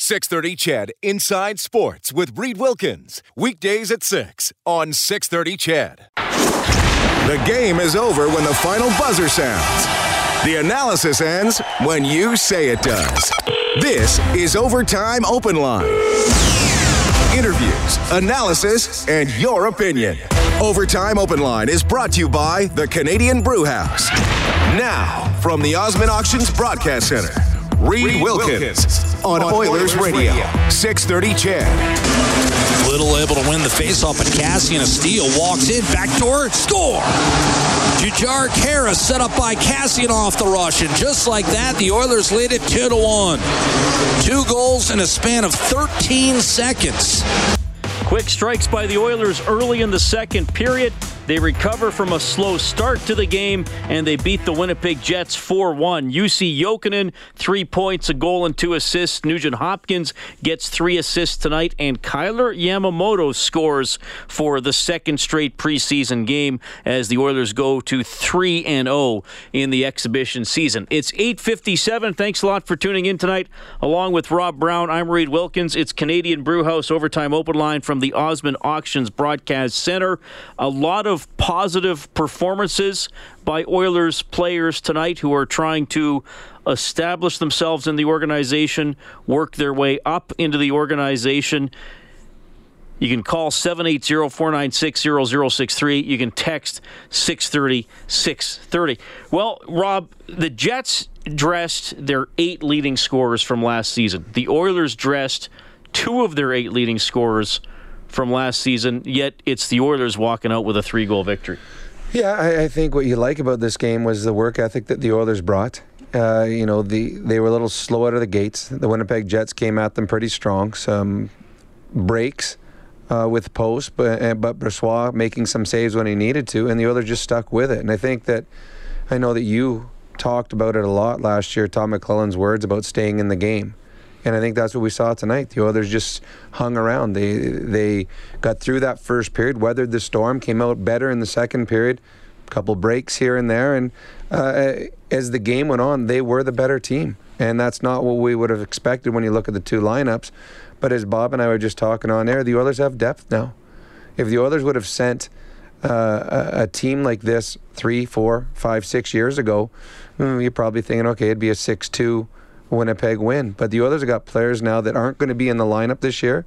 630 CHED Inside Sports with Reid Wilkins. Weekdays at 6 on 630 CHED. The game is over when the final buzzer sounds. The analysis ends when you say it does. This is Overtime Open Line. Interviews, analysis, and your opinion. Overtime Open Line is brought to you by the Canadian Brew House. Now, from the Osmond Auctions Broadcast Center. Reid Wilkins on Oilers Radio, 630 CHED. Little able to win the faceoff, and Kassian, a steal walks in, backdoor, score. Jujhar Khaira set up by Kassian off the rush, and just like that, the Oilers lead it two to one. Two goals in a span of 13 seconds. Quick strikes by the Oilers early in the second period. They recover from a slow start to the game and they beat the Winnipeg Jets 4 1. Jussi Jokinen, three points, a goal, and two assists. Nugent Hopkins gets three assists tonight, and Kailer Yamamoto scores for the second straight preseason game as the Oilers go to 3 0 in the exhibition season. It's 8.57. Thanks a lot for tuning in tonight. Along with Rob Brown, I'm Reid Wilkins. It's Canadian Brewhouse Overtime Open Line from the Osmond Auctions Broadcast Center. A lot of of positive performances by Oilers players tonight who are trying to establish themselves in the organization, work their way up into the organization. You can call 780-496-0063. You can text 630-630. Well, Rob, the Jets dressed their eight leading scorers from last season. The Oilers dressed two of their eight leading scorers from last season, yet it's the Oilers walking out with a three goal victory. Yeah, I, I, think what you like about this game was the work ethic that the Oilers brought. Uh, you know, the they were a little slow out of the gates. The Winnipeg Jets came at them pretty strong. Some breaks uh, with post, but uh, but Brossoit making some saves when he needed to, and the Oilers just stuck with it. And I think that I know that you talked about it a lot last year. Todd McLellan's words about staying in the game. And I think that's what we saw tonight. The Oilers just hung around. They they got through that first period, weathered the storm, came out better in the second period. A couple breaks here and there, and uh, as the game went on, they were the better team. And that's not what we would have expected when you look at the two lineups. But as Bob and I were just talking on air, the Oilers have depth now. If the Oilers would have sent uh, a, a, team like this three, four, five, six years ago, hmm, you're probably thinking, okay, it'd be a six-two Winnipeg win. But the Oilers have got players now that aren't going to be in the lineup this year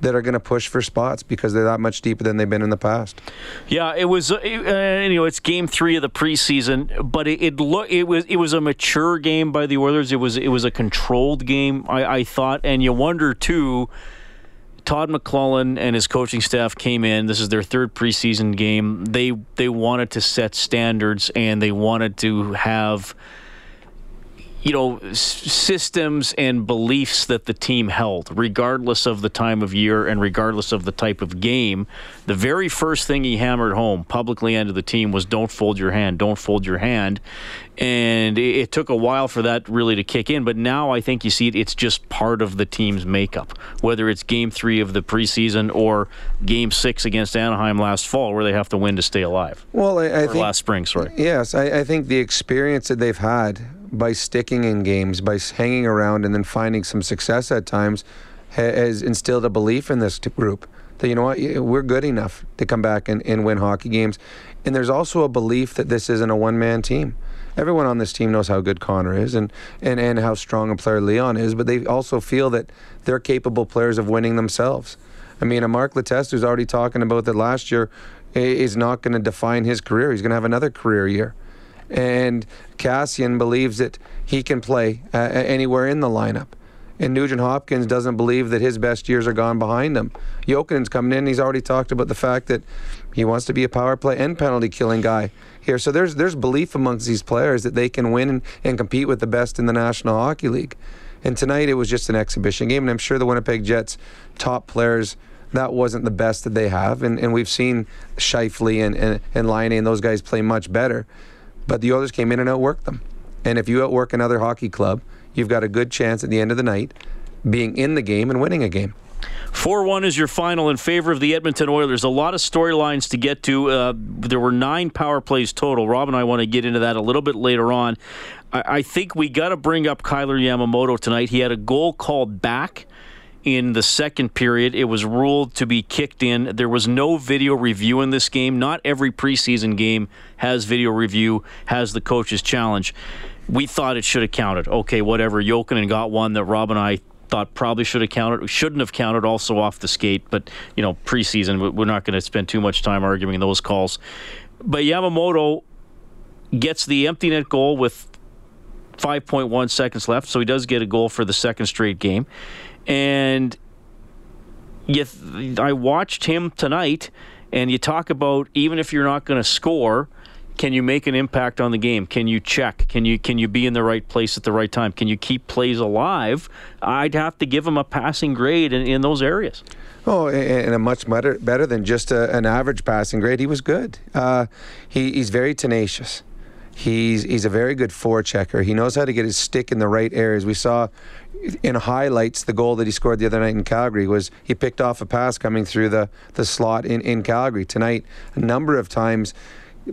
that are going to push for spots because they're that much deeper than they've been in the past. Yeah, it was. Uh, you know, it's game three of the preseason, but it, it it was it was a mature game by the Oilers. It was it was a controlled game, I, I thought, and you wonder too. Todd McLellan and his coaching staff came in. This is their third preseason game. They they wanted to set standards and they wanted to have you know, systems and beliefs that the team held, regardless of the time of year and regardless of the type of game. The very first thing he hammered home publicly and to the team was don't fold your hand, don't fold your hand. And it, it took a while for that really to kick in, but now I think you see it, it's just part of the team's makeup, whether it's game three of the preseason or game six against Anaheim last fall, where they have to win to stay alive. Well, I, I think. Last spring, sorry. Yes, I, I think the experience that they've had by sticking in games, by hanging around, and then finding some success at times, has instilled a belief in this group that you know what we're good enough to come back and, and win hockey games. And there's also a belief that this isn't a one-man team. Everyone on this team knows how good Connor is and, and, and how strong a player Leon is, but they also feel that they're capable players of winning themselves. I mean, a Mark Letestu who's already talking about that last year eh, is not going to define his career. He's going to have another career year and Kassian believes that he can play uh, anywhere in the lineup. And Nugent Hopkins doesn't believe that his best years are gone behind him. Jokinen's coming in. He's already talked about the fact that he wants to be a power play and penalty killing guy here. So there's there's belief amongst these players that they can win and, and compete with the best in the National Hockey League. And tonight it was just an exhibition game, and I'm sure the Winnipeg Jets top players that wasn't the best that they have. And, and we've seen Scheifele and, and, and Laine and those guys play much better. But the Oilers came in and outworked them. And if you outwork another hockey club, you've got a good chance at the end of the night being in the game and winning a game. 4 1 is your final in favor of the Edmonton Oilers. A lot of storylines to get to. Uh, there were nine power plays total. Rob and I want to get into that a little bit later on. I, I think we got to bring up Kailer Yamamoto tonight. He had a goal called back in the second period. It was ruled to be kicked in. There was no video review in this game. Not every preseason game has video review, has the coach's challenge. We thought it should have counted. Okay, whatever. Jokinen got one that Rob and I thought probably should have counted. We shouldn't have counted also off the skate, but you know, preseason, we're not going to spend too much time arguing those calls. But Yamamoto gets the empty net goal with 5.1 seconds left, so he does get a goal for the second straight game. And you, I watched him tonight, and you talk about even if you're not going to score, can you make an impact on the game? Can you check? Can you can you be in the right place at the right time? Can you keep plays alive? I'd have to give him a passing grade in, in those areas. Oh, and a much better better than just a, an average passing grade. He was good. Uh, he, he's very tenacious. He's he's a very good forechecker. He knows how to get his stick in the right areas. We saw in highlights the goal that he scored the other night in Calgary was he picked off a pass coming through the the slot in in Calgary tonight. A number of times,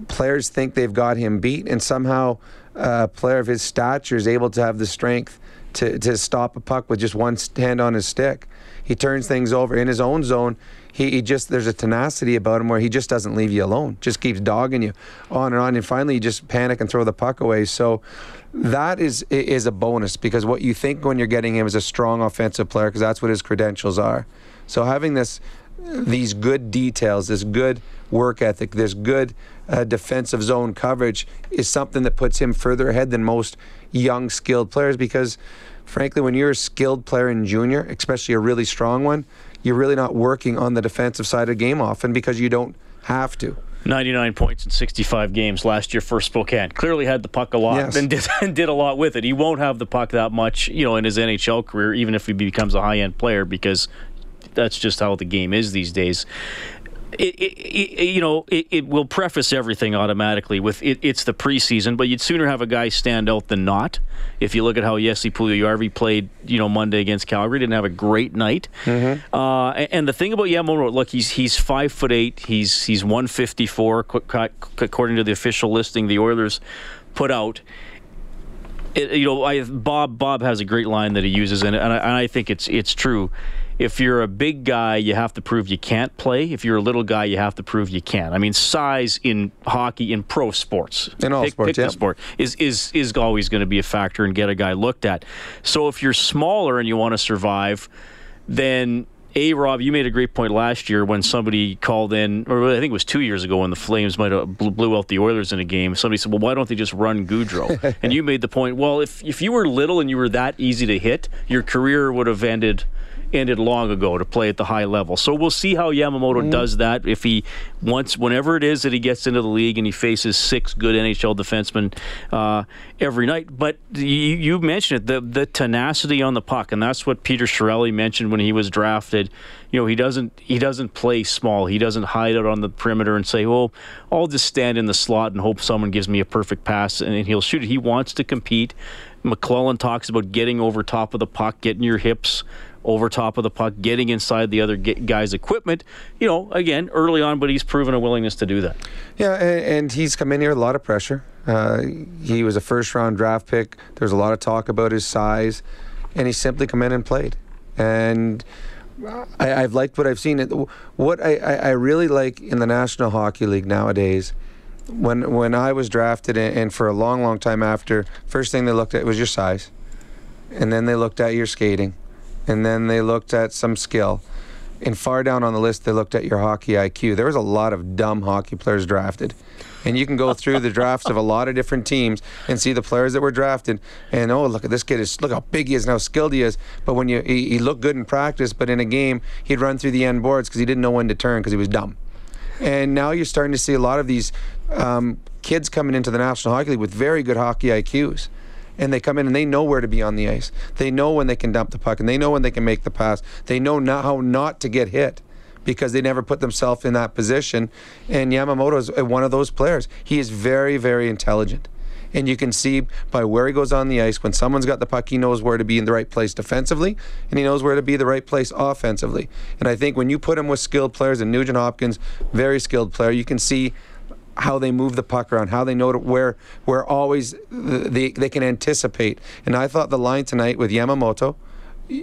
players think they've got him beat, and somehow a player of his stature is able to have the strength to to stop a puck with just one hand on his stick. He turns things over in his own zone. He, he, just there's a tenacity about him where he just doesn't leave you alone. Just keeps dogging you on and on, and finally you just panic and throw the puck away. So that is is a bonus because what you think when you're getting him is a strong offensive player because that's what his credentials are. So having this these good details, this good work ethic, this good uh, defensive zone coverage is something that puts him further ahead than most young skilled players because frankly when you're a skilled player in junior, especially a really strong one, you're really not working on the defensive side of the game often because you don't have to. 99 points in 65 games last year for Spokane. Clearly had the puck a lot yes. and, did, and did a lot with it. He won't have the puck that much, you know, in his NHL career, even if he becomes a high-end player, because that's just how the game is these days it, it, it, you know, it, will preface everything automatically with it's the preseason, but you'd sooner have a guy stand out than not. If you look at how Jesse Puljujarvi played, you know, Monday against Calgary, didn't have a great night. Mm-hmm. Uh, and the thing about Yamamoto, look, he's he's five foot eight, he's he's one fifty four, according to the official listing the Oilers put out. You know, I, Bob Bob has a great line that he uses, and, and I, and I think it's it's true if you're a big guy, you have to prove you can't play. If you're a little guy, you have to prove you can. I mean, size in hockey, in pro sports, in all pick, sports, pick yeah. sport is is is always going to be a factor and get a guy looked at. So if you're smaller and you want to survive, then a Rob, you made a great point last year when somebody called in, or I think it was two years ago when the Flames might have blew out the Oilers in a game. Somebody said, "Well, why don't they just run Gaudreau?" and you made the point, well, if if you were little and you were that easy to hit, your career would have ended ended long ago to play at the high level. So we'll see how Yamamoto mm. does that. If he once, whenever it is that he gets into the league and he faces six good NHL defensemen uh, every night. But you, you, mentioned it, the the tenacity on the puck, and that's what Peter Chiarelli mentioned when he was drafted. You know, he doesn't he doesn't play small. He doesn't hide out on the perimeter and say, "Well, I'll just stand in the slot and hope someone gives me a perfect pass and he'll shoot it." He wants to compete. McLellan talks about getting over top of the puck, getting your hips over top of the puck, getting inside the other guy's equipment. You know, again, early on, but he's proven a willingness to do that. Yeah, and, he's come in here a lot of pressure. Uh, he was a first round draft pick. There's a lot of talk about his size, and he simply come in and played. And I, have liked what I've seen. What I, I really like in the National Hockey League nowadays when when I was drafted and for a long, long time after, first thing they looked at was your size, and then they looked at your skating, and then they looked at some skill. And far down on the list, they looked at your hockey IQ. There was a lot of dumb hockey players drafted. And you can go through the drafts of a lot of different teams and see the players that were drafted. And oh, look at this kid! Is look how big he is and how skilled he is. But when you he, he looked good in practice, but in a game he'd run through the end boards because he didn't know when to turn because he was dumb. And now you're starting to see a lot of these um, kids coming into the National Hockey League with very good hockey IQs and they come in and they know where to be on the ice. They know when they can dump the puck and they know when they can make the pass. They know not how not to get hit because they never put themselves in that position. And Yamamoto is one of those players. He is very, very intelligent. And you can see by where he goes on the ice, when someone's got the puck, he knows where to be in the right place defensively, and he knows where to be the right place offensively. And I think when you put him with skilled players, and Nugent Hopkins, very skilled player, you can see how they move the puck around, how they know where where always they they can anticipate. And I thought the line tonight with Yamamoto,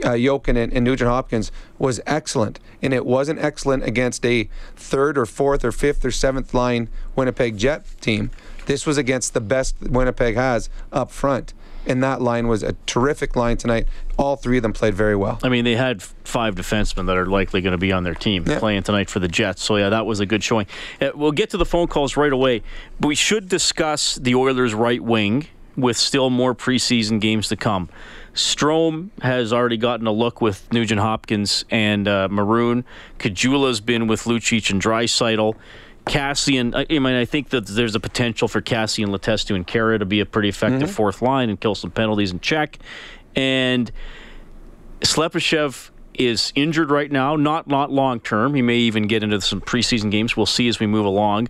uh, and, and Nugent Hopkins was excellent, and it wasn't excellent against a third or fourth or fifth or seventh line Winnipeg Jet team. This was against the best Winnipeg has up front. And that line was a terrific line tonight. All three of them played very well. I mean, they had five defensemen that are likely going to be on their team yeah. playing tonight for the Jets. So, yeah, that was a good showing. Uh, we'll get to the phone calls right away. We should discuss the Oilers' right wing with still more preseason games to come. Strome has already gotten a look with Nugent Hopkins and uh, Maroon. Caggiula's been with Lucic and Draisaitl. Kassian, I mean, I think that there's a potential for Kassian, Letestu, and Khaira to be a pretty effective mm-hmm. fourth line and kill some penalties and check. And Slepyshev is injured right now, not not long term. He may even get into some preseason games. We'll see as we move along.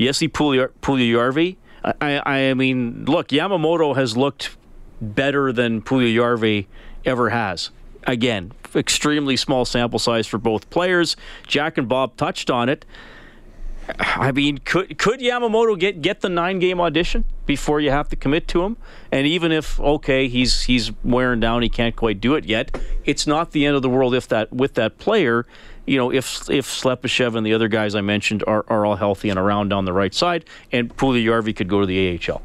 Jesse Puljujarvi, I, I mean, look, Yamamoto has looked better than Puljujarvi ever has. Again, extremely small sample size for both players. Jack and Bob touched on it. I mean, could could Yamamoto get get the nine game audition before you have to commit to him? And even if okay, he's he's wearing down, he can't quite do it yet. It's not the end of the world if that with that player. You know, if if Slepyshev and the other guys I mentioned are, are all healthy and around on the right side, and Puljujarvi could go to the AHL.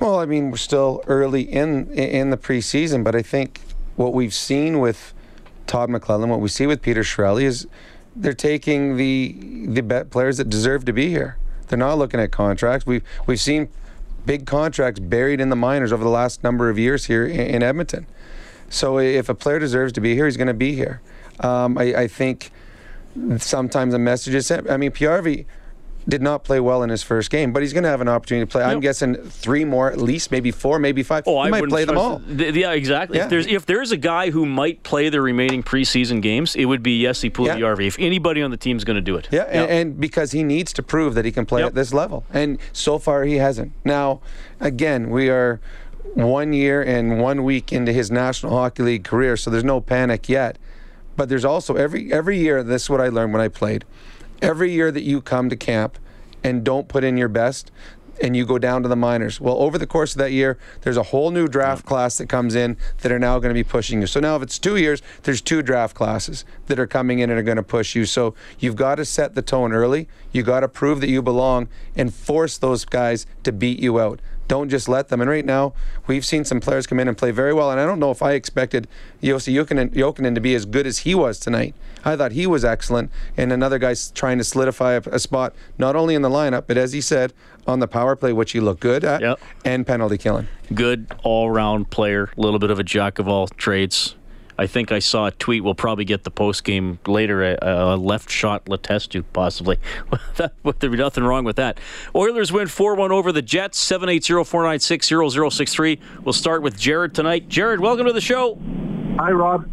Well, I mean, we're still early in in the preseason, but I think what we've seen with Todd McLellan, what we see with Peter Chiarelli is they're taking the the players that deserve to be here. They're not looking at contracts. We've we've seen big contracts buried in the minors over the last number of years here in, in Edmonton. So if a player deserves to be here, he's going to be here. Um, I, I, think sometimes the message is sent. I mean, Puljujarvi did not play well in his first game, but he's going to have an opportunity to play. Yep. I'm guessing three more, at least, maybe four, maybe five. Oh, he I might play them all. Th- yeah, exactly. Yeah. If there's if there's a guy who might play the remaining preseason games, it would be Jesse Puljujarvi. Yeah. If anybody on the team is going to do it. Yeah, yep. and, and, because he needs to prove that he can play yep. at this level, and so far he hasn't. Now, again, we are one year and one week into his National Hockey League career, so there's no panic yet. But there's also every every year. This is what I learned when I played every year that you come to camp and don't put in your best, and you go down to the minors. Well, over the course of that year, there's a whole new draft class that comes in that are now going to be pushing you. So now, if it's two years, there's two draft classes that are coming in and are going to push you. So you've got to set the tone early. You got to prove that you belong and force those guys to beat you out. Don't just let them. And right now, we've seen some players come in and play very well. And I don't know if I expected Jussi Jokinen, to be as good as he was tonight. I thought he was excellent. And another guy's trying to solidify a, a spot, not only in the lineup, but as he said, on the power play, which he looked good at, yep. and penalty killing. Good all round player, a little bit of a jack of all trades. I think I saw a tweet. We'll probably get the post game later. A, a, left shot Letestu possibly. But there'd be nothing wrong with that. Oilers win 4 1 over the Jets. 780 496 0063. We'll start with Jared tonight. Jared, welcome to the show. Hi, Rob.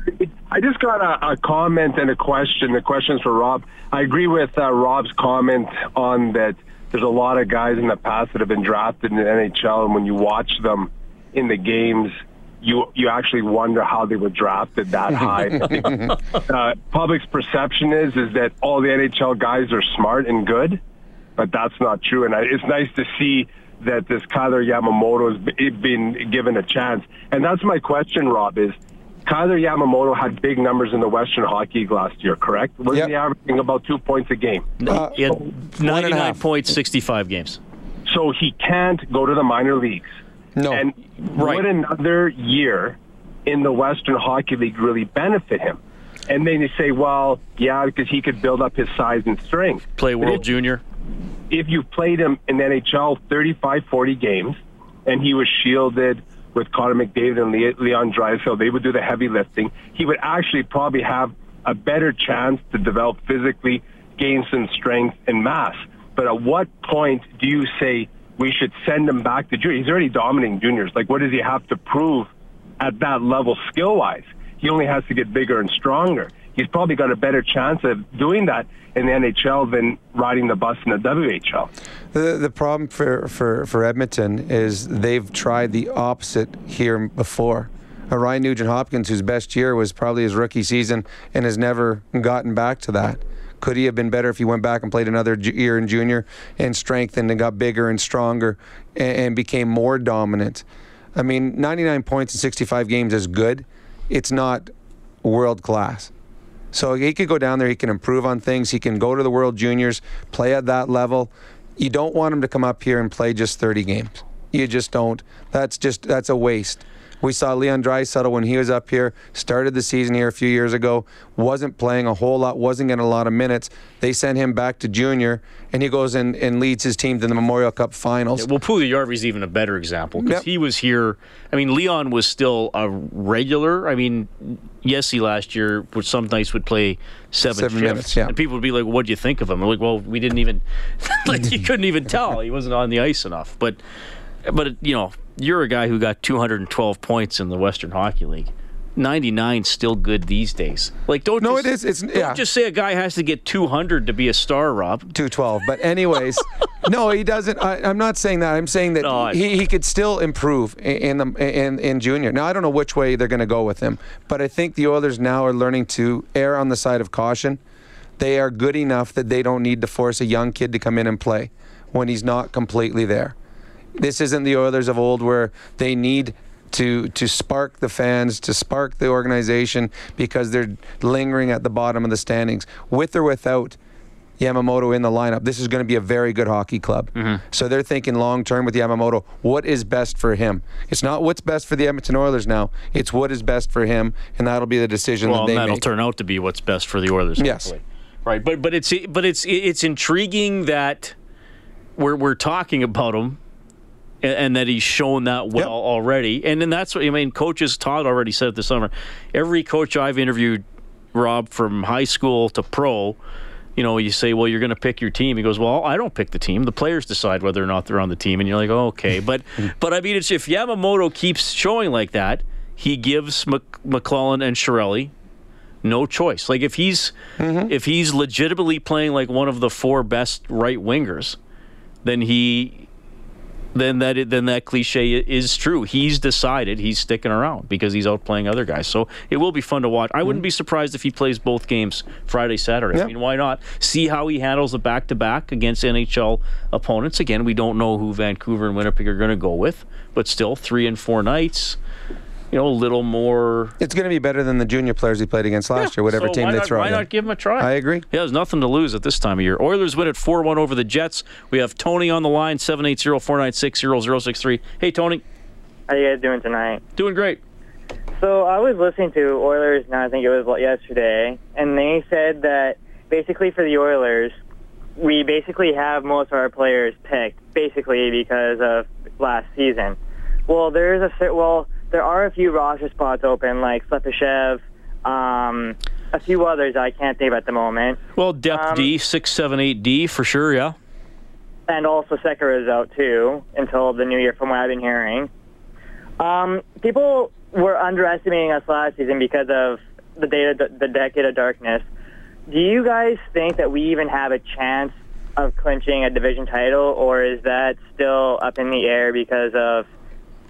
I just got a, a comment and a question. The question's for Rob. I agree with uh, Rob's comment on that there's a lot of guys in the past that have been drafted in the NHL, and when you watch them in the games, you you actually wonder how they were drafted that high. uh, public's perception is is that all the NHL guys are smart and good, but that's not true. And I, it's nice to see that this Kailer Yamamoto has been given a chance. And that's my question, Rob. Is Kailer Yamamoto had big numbers in the Western Hockey League last year, correct? Wasn't yep. he averaging about two points a game? Uh, he had 99 points, 65 games. So he can't go to the minor leagues. No. And right. would another year in the Western Hockey League really benefit him? And then you say, well, yeah, because he could build up his size and strength. Play World if, Junior. If you played him in NHL 35, 40 games, and he was shielded with Connor McDavid and Leon Draisaitl, they would do the heavy lifting. He would actually probably have a better chance to develop physically, gain some strength and mass. But at what point do you say we should send him back to junior. He's already dominating juniors. Like, what does he have to prove at that level skill wise? He only has to get bigger and stronger. He's probably got a better chance of doing that in the NHL than riding the bus in the WHL. The, the problem for, for, for Edmonton is they've tried the opposite here before. Ryan Nugent Hopkins, whose best year was probably his rookie season and has never gotten back to that. Could he have been better if he went back and played another year in junior and strengthened and got bigger and stronger and, and became more dominant? I mean, 99 points in 65 games is good. It's not world class. So he could go down there, he can improve on things, he can go to the World Juniors, play at that level. You don't want him to come up here and play just 30 games. You just don't. That's just that's a waste. We saw Leon Draisaitl when he was up here, started the season here a few years ago, wasn't playing a whole lot, wasn't getting a lot of minutes. They sent him back to junior, and he goes and, and leads his team to the Memorial Cup finals. Yeah, well, Puljujarvi's even a better example because yep. he was here. I mean, Leon was still a regular. I mean, Yessi last year, which some nights would play seven, seven shifts, minutes, yeah. and people would be like, "What do you think of him?" I'm like, "Well, we didn't even like you couldn't even tell he wasn't on the ice enough." But, but you know, you're a guy who got 212 points in the Western Hockey League. 99 still good these days. Like don't no, just, it is. It's don't yeah. just say a guy has to get 200 to be a star, Rob. 212. But anyways, no, he doesn't. I, am not saying that. I'm saying that no, he, he could still improve in the in in junior. Now I don't know which way they're going to go with him, but I think the Oilers now are learning to err on the side of caution. They are good enough that they don't need to force a young kid to come in and play when he's not completely there. This isn't the Oilers of old where they need to to spark the fans, to spark the organization because they're lingering at the bottom of the standings, with or without Yamamoto in the lineup. This is going to be a very good hockey club. Mm-hmm. So they're thinking long term with Yamamoto. What is best for him? It's not what's best for the Edmonton Oilers now. It's what is best for him, and that'll be the decision well, that they that'll make. turn out to be what's best for the Oilers. Yes. Hopefully. Right, but but it's but it's it's intriguing that we're we're talking about him and, and that he's shown that well yep. already. And then that's what I mean. Coaches Todd already said this summer. Every coach I've interviewed, Rob, from high school to pro, you know, you say, well, you're going to pick your team. He goes, well, I don't pick the team. The players decide whether or not they're on the team. And you're like, oh, okay. But, but I mean, it's if Yamamoto keeps showing like that, he gives Mc, McLellan and Chiarelli no choice. Like if he's mm-hmm. if he's legitimately playing like one of the four best right wingers, then he then that then that cliche is true. He's decided he's sticking around because he's outplaying other guys. So it will be fun to watch. I wouldn't be surprised if he plays both games Friday, Saturday. Yeah. I mean, why not? See how he handles the back to back against NHL opponents. Again, we don't know who Vancouver and Winnipeg are going to go with, but still three and four nights you know, a little more. It's going to be better than the junior players he played against last yeah, year, whatever so team they not, throw. Why in. not give him a try? I agree. He has nothing to lose at this time of year. Oilers win at 4 1 over the Jets. We have Tony on the line, 780 496 0063. Hey, Tony. How you guys doing tonight? Doing great. So I was listening to Oilers, now I think it was yesterday, and they said that basically for the Oilers, we basically have most of our players picked, basically because of last season. Well, there's a well there are a few roster spots open, like Slepyshev, um, a few others I can't think of at the moment. Well, depth um, D, six, seven, eight D for sure, yeah. And also Sekera is out too until the new year, from what I've been hearing. Um, people were underestimating us last season because of the data, the decade of darkness. Do you guys think that we even have a chance of clinching a division title, or is that still up in the air because of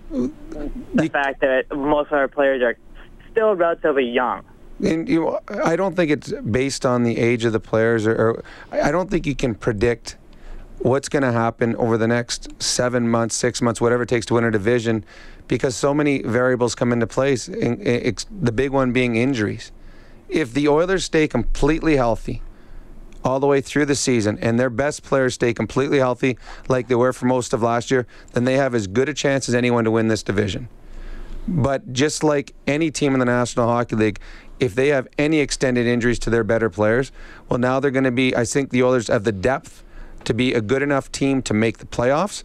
the fact that most of our players are still relatively young. And you, I don't think it's based on the age of the players, or, or I don't think you can predict what's going to happen over the next seven months, six months, whatever it takes to win a division, because so many variables come into place. the big one being injuries. If the Oilers stay completely healthy, all the way through the season and their best players stay completely healthy like they were for most of last year, then they have as good a chance as anyone to win this division. But just like any team in the National Hockey League, if they have any extended injuries to their better players, well, now they're going to be, I think the Oilers have the depth to be a good enough team to make the playoffs.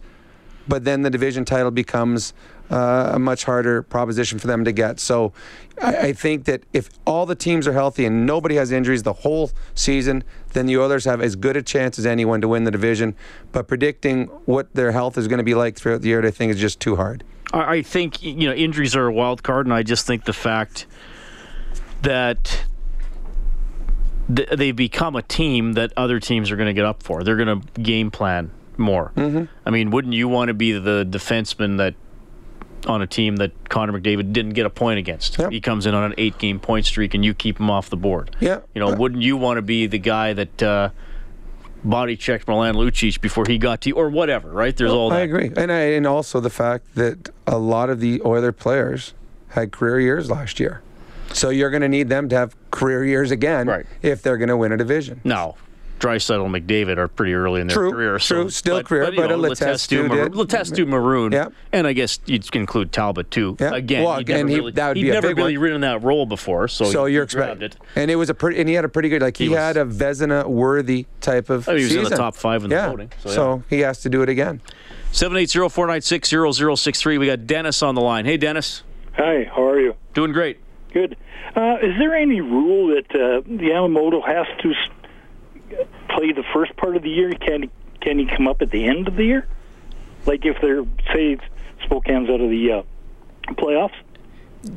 But then the division title becomes uh, a much harder proposition for them to get. So I, I think that if all the teams are healthy and nobody has injuries the whole season, then the Oilers have as good a chance as anyone to win the division. But predicting what their health is going to be like throughout the year, I think, is just too hard. I I think you know injuries are a wild card, and I just think the fact that th- they've become a team that other teams are going to get up for. They're going to game plan more. Mm-hmm. I mean, wouldn't you want to be the defenseman that on a team that Connor McDavid didn't get a point against? Yep. He comes in on an eight-game point streak, and you keep him off the board. Yeah. You know, wouldn't you want to be the guy that? Uh, Body checked Milan Lucic before he got to you, or whatever, right? There's all that. I agree, and I, and also the fact that a lot of the Oiler players had career years last year, so you're going to need them to have career years again Right. if they're going to win a division. No. Draisaitl and McDavid are pretty early in their True, career. true. Still career, you but know, a Letestu Maroon, did. Letestu Maroon. Yeah. And I guess you'd include Talbot too. Yeah. Again, Well, he'd never he- really, that would he'd be a never big really one. ridden that role before. So, So you're grabbed expecting, it. and it was a pretty, and he had a pretty good, like he, He was- had a Vezina worthy type of. I mean, he was in the top five in the yeah. voting, so, So, he has to do it again. 780-496-0063. We got Dennis on the line. Hey, Dennis. Hi, how are you? Doing great. Good. Uh, is there any rule that uh, Yamamoto has to s- play the first part of the year? Can he, can he come up at the end of the year? Like if they're say Spokane's out of the uh, playoffs,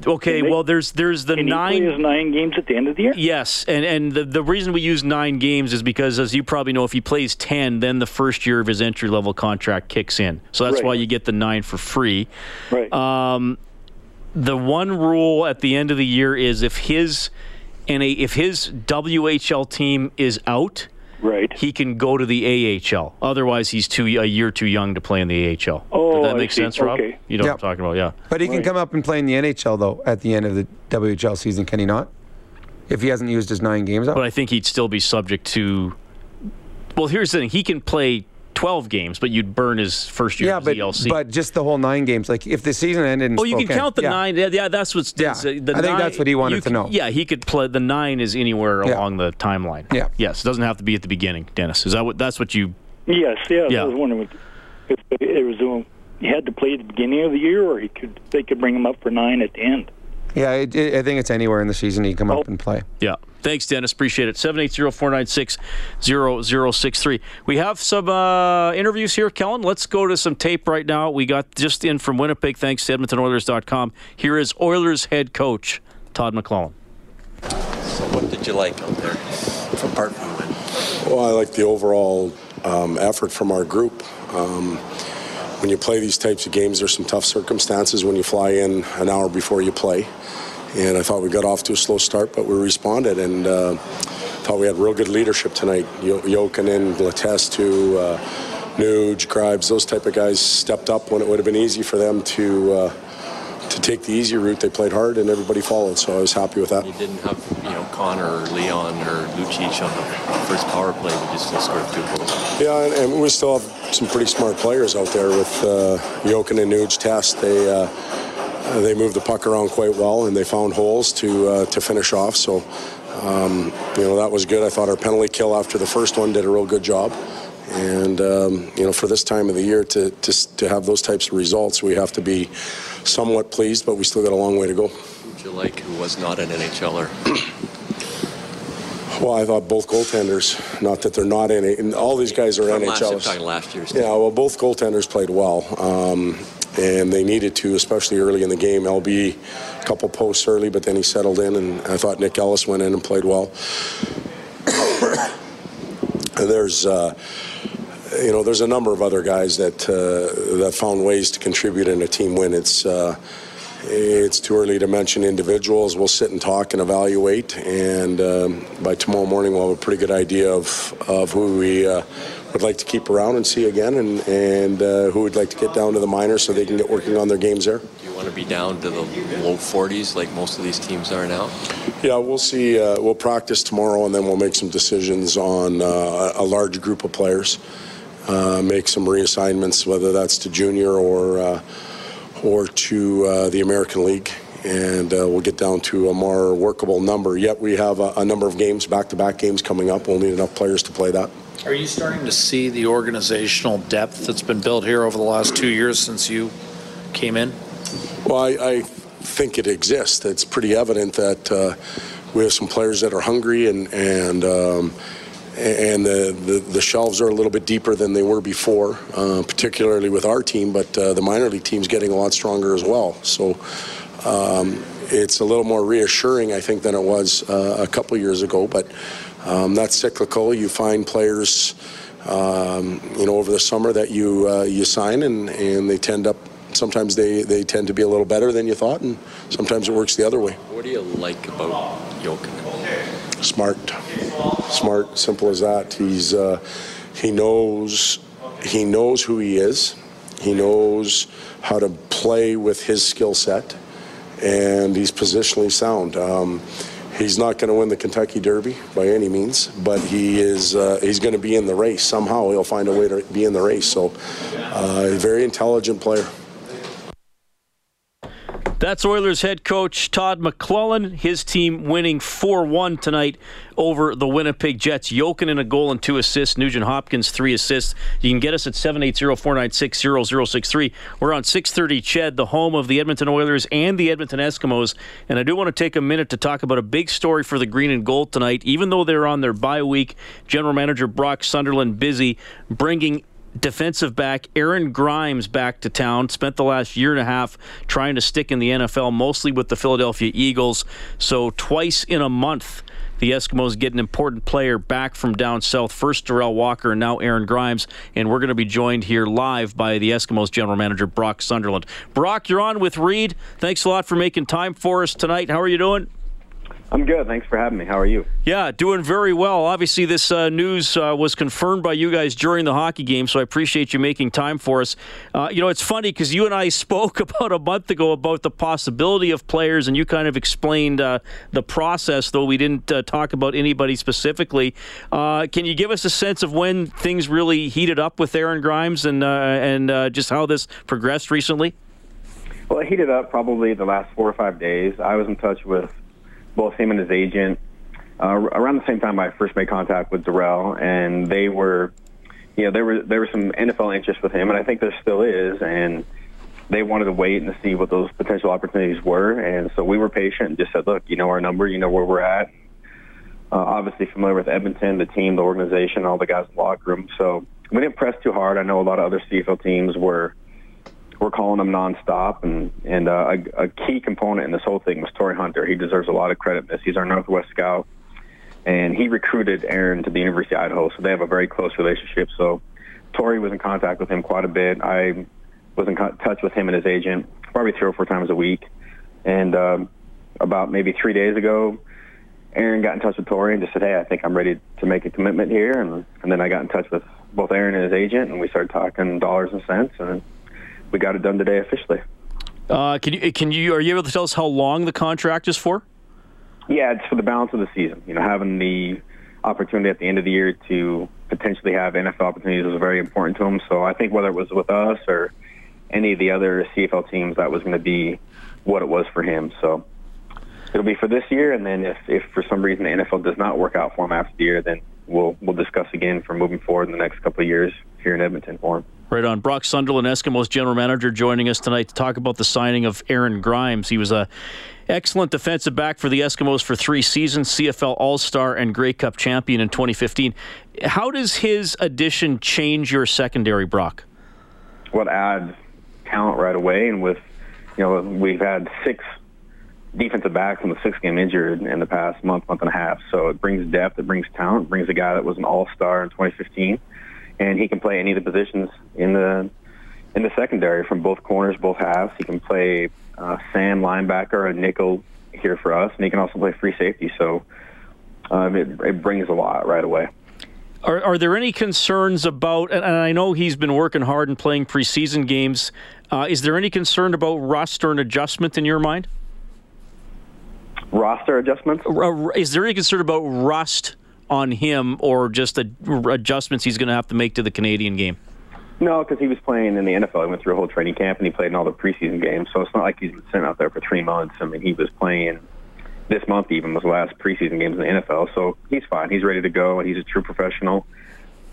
Okay, they- well, there's there's the can he play nine. nine games at the end of the year? Yes, and and the the reason we use nine games is because, as you probably know, if he plays ten, then the first year of his entry level contract kicks in. So that's Right. why you get the nine for free. Right. Um, the one rule at the end of the year is if his and if his WHL team is out, right. he can go to the AHL. Otherwise, he's too a year too young to play in the AHL. Oh, Does that I make see. sense, Rob? Okay. You know what I'm talking about? Yeah. But he can Right. come up and play in the NHL though at the end of the WHL season, can he not? If he hasn't used his nine games up. But I think he'd still be subject to. Well, here's the thing: he can play 12 games, but you'd burn his first year yeah, of but ELC. but just the whole nine games. Like if the season ended in Oh, you can count the yeah. nine. Yeah, yeah, that's what's. Yeah. the I think nine- that's what he wanted to c- know. Yeah, he could play. The nine is anywhere Yeah. along the timeline. Yeah. Yes, it doesn't have to be at the beginning. Dennis, is that what? That's what you. Yes. Yeah. Yeah. I was wondering if it was um, he had to play at the beginning of the year, or he could they could bring him up for nine at the end. Yeah, it, it, I think it's anywhere in the season he can come Oh. up and play. Yeah. Thanks, Dennis. Appreciate it. 780-496-0063. We have some uh, interviews here, Kellen. Let's go to some tape right now. We got just in from Winnipeg, thanks to EdmontonOilers.com. Here is Oilers head coach Todd McLellan. So what did you like out there, apart from the win? Well, I like the overall um, effort from our group. Um, when you play these types of games, there's some tough circumstances when you fly in an hour before you play. And I thought we got off to a slow start, but we responded and uh, thought we had real good leadership tonight. Jokinen, Letestu, uh, Nuge, Grimes, those type of guys stepped up when it would have been easy for them to uh, to take the easier route. They played hard and everybody followed, so I was happy with that. You didn't have, you know, Connor or Leon or Lucic on the first power play, but you still scored two goals. Yeah, and, and we still have some pretty smart players out there with uh, Jokin and Nuge Test. They uh, uh, they moved the puck around quite well, and they found holes to uh, to finish off. So, um, you know, that was good. I thought our penalty kill after the first one did a real good job. And um, you know, for this time of the year to, to to have those types of results, we have to be somewhat pleased, but we still got a long way to go. Who did you like who was not an NHLer? Well, I thought both goaltenders, not that they're not and all these guys are From last, I'm NHLers. talking last year's Yeah, well, both goaltenders played well, um, and they needed to, especially early in the game. LB, a couple posts early, but then he settled in, and I thought Nick Ellis went in and played well. and there's, uh, you know, there's a number of other guys that uh, that found ways to contribute in a team win. It's. Uh, it's too early to mention individuals. We'll sit and talk and evaluate, and um, by tomorrow morning we'll have a pretty good idea of, of who we uh, would like to keep around and see again, and, and uh, who would like to get down to the minors so they can get working on their games there. Do you want to be down to the low 40s like most of these teams are now? Yeah, we'll see. Uh, we'll practice tomorrow, and then we'll make some decisions on uh, a large group of players. Uh, make some reassignments, whether that's to junior or uh, or to uh, the American League, and uh, we'll get down to a more workable number. Yet we have a, a number of games, back-to-back games coming up. We'll need enough players to play that. Are you starting to see the organizational depth that's been built here over the last two years since you came in? Well, I, I think it exists. It's pretty evident that uh, we have some players that are hungry and and um, and the, the, the shelves are a little bit deeper than they were before, uh, particularly with our team. But uh, the minor league team's getting a lot stronger as well. So. Um, it's a little more reassuring, I think, than it was uh, a couple years ago. But um, that's cyclical. You find players, um, you know, over the summer that you uh, you sign, and, and they tend up. Sometimes they, they tend to be a little better than you thought, and sometimes it works the other way. What do you like about Jokinen? Smart, smart, simple as that. He's uh, he knows he knows who he is. He knows how to play with his skill set, and he's positionally sound. Um, he's not going to win the Kentucky Derby by any means, but he is uh, he's going to be in the race somehow. He'll find a way to be in the race. So, uh, a very intelligent player. That's Oilers head coach Todd McLellan. His team winning 4 1 tonight over the Winnipeg Jets. Jokinen a goal and two assists. Nugent Hopkins, three assists. You can get us at 780 496 0063. We're on 630 Ched, the home of the Edmonton Oilers and the Edmonton Eskimos. And I do want to take a minute to talk about a big story for the Green and Gold tonight. Even though they're on their bye week, General Manager Brock Sutherland busy bringing defensive back Aaron Grimes back to town. Spent the last year and a half trying to stick in the NFL, mostly with the Philadelphia Eagles. So twice in a month. The Eskimos get an important player back from down south. First, Darrell Walker, and now Aaron Grimes. And we're going to be joined here live by the Eskimos general manager, Brock Sutherland. Brock, you're on with Reid. Thanks a lot for making time for us tonight. How are you doing? I'm good. Thanks for having me. How are you? Yeah, doing very well. Obviously, this uh, news uh, was confirmed by you guys during the hockey game, so I appreciate you making time for us. Uh, you know, it's funny because you and I spoke about a month ago about the possibility of players, and you kind of explained uh, the process, though we didn't uh, talk about anybody specifically. Uh, can you give us a sense of when things really heated up with Aaron Grimes and and just how this progressed recently? Well, it heated up probably the last four or five days. I was in touch with both him and his agent uh, around the same time I first made contact with Darrell, and they were, you know, there were there was some NFL interest with him, and I think there still is, and they wanted to wait and see what those potential opportunities were, and so we were patient and just said, look, you know our number, you know where we're at. Uh, obviously familiar with Edmonton, the team, the organization, all the guys in the locker room, so we didn't press too hard. I know a lot of other CFL teams were we're calling him nonstop. And and uh, a, a key component in this whole thing was Torii Hunter. He deserves a lot of credit. This he's our Northwest scout, and he recruited Aaron to the University of Idaho, so they have a very close relationship. So Torii was in contact with him quite a bit. I was in touch with him and his agent probably three or four times a week. And um, about maybe three days ago, Aaron got in touch with Tori and just said, "Hey, I think I'm ready to make a commitment here." And and then I got in touch with both Aaron and his agent, and we started talking dollars and cents. And we got it done today officially. Uh, can you can you are you able to tell us how long the contract is for? Yeah, it's for the balance of the season. You know, having the opportunity at the end of the year to potentially have NFL opportunities was very important to him. So I think whether it was with us or any of the other CFL teams, that was going to be what it was for him. So it'll be for this year, and then if, if for some reason the NFL does not work out for him after the year, then we'll we'll discuss again for moving forward in the next couple of years here in Edmonton for him. Right on. Brock Sutherland, Eskimos general manager, joining us tonight to talk about the signing of Aaron Grimes. He was a excellent defensive back for the Eskimos for three seasons, CFL All Star and Grey Cup champion in 2015. How does his addition change your secondary, Brock? What adds talent right away, and with you know we've had six defensive backs in the six game injured in the past month, month and a half. So it brings depth, it brings talent, it brings a guy that was an All Star in 2015 and he can play any of the positions in the in the secondary from both corners, both halves. He can play uh, Sam linebacker, a nickel here for us, and he can also play free safety. So um, it, it brings a lot right away. Are, are there any concerns about? And I know he's been working hard and playing preseason games. Uh, is there any concern about rust or an adjustment in your mind? Roster adjustments? Is there any concern about rust on him or just the adjustments he's going to have to make to the Canadian game? No, because he was playing in the NFL. He went through a whole training camp and he played in all the preseason games. So it's not like he's been sent out there for three months. I mean, he was playing this month even was the last preseason games in the NFL. So he's fine. He's ready to go and he's a true professional.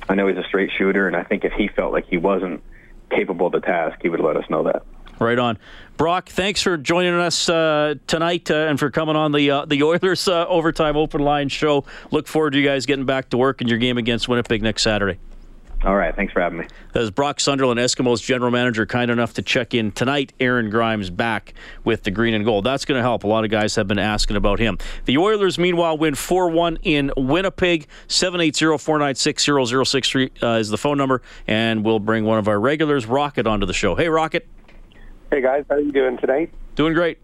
I know he's a straight shooter, and I think if he felt like he wasn't capable of the task, he would let us know that. Right on. Brock, thanks for joining us uh, tonight uh, and for coming on the uh, the Oilers uh, Overtime Open Line show. Look forward to you guys getting back to work in your game against Winnipeg next Saturday. All right. Thanks for having me. As Brock Sutherland, Eskimos general manager, kind enough to check in tonight. Aaron Grimes back with the green and gold. That's going to help. A lot of guys have been asking about him. The Oilers, meanwhile, win 4 1 in Winnipeg. 780 496 0063 uh, is the phone number. And we'll bring one of our regulars, Rocket, onto the show. Hey, Rocket. Hey, guys. How are you doing tonight? Doing great.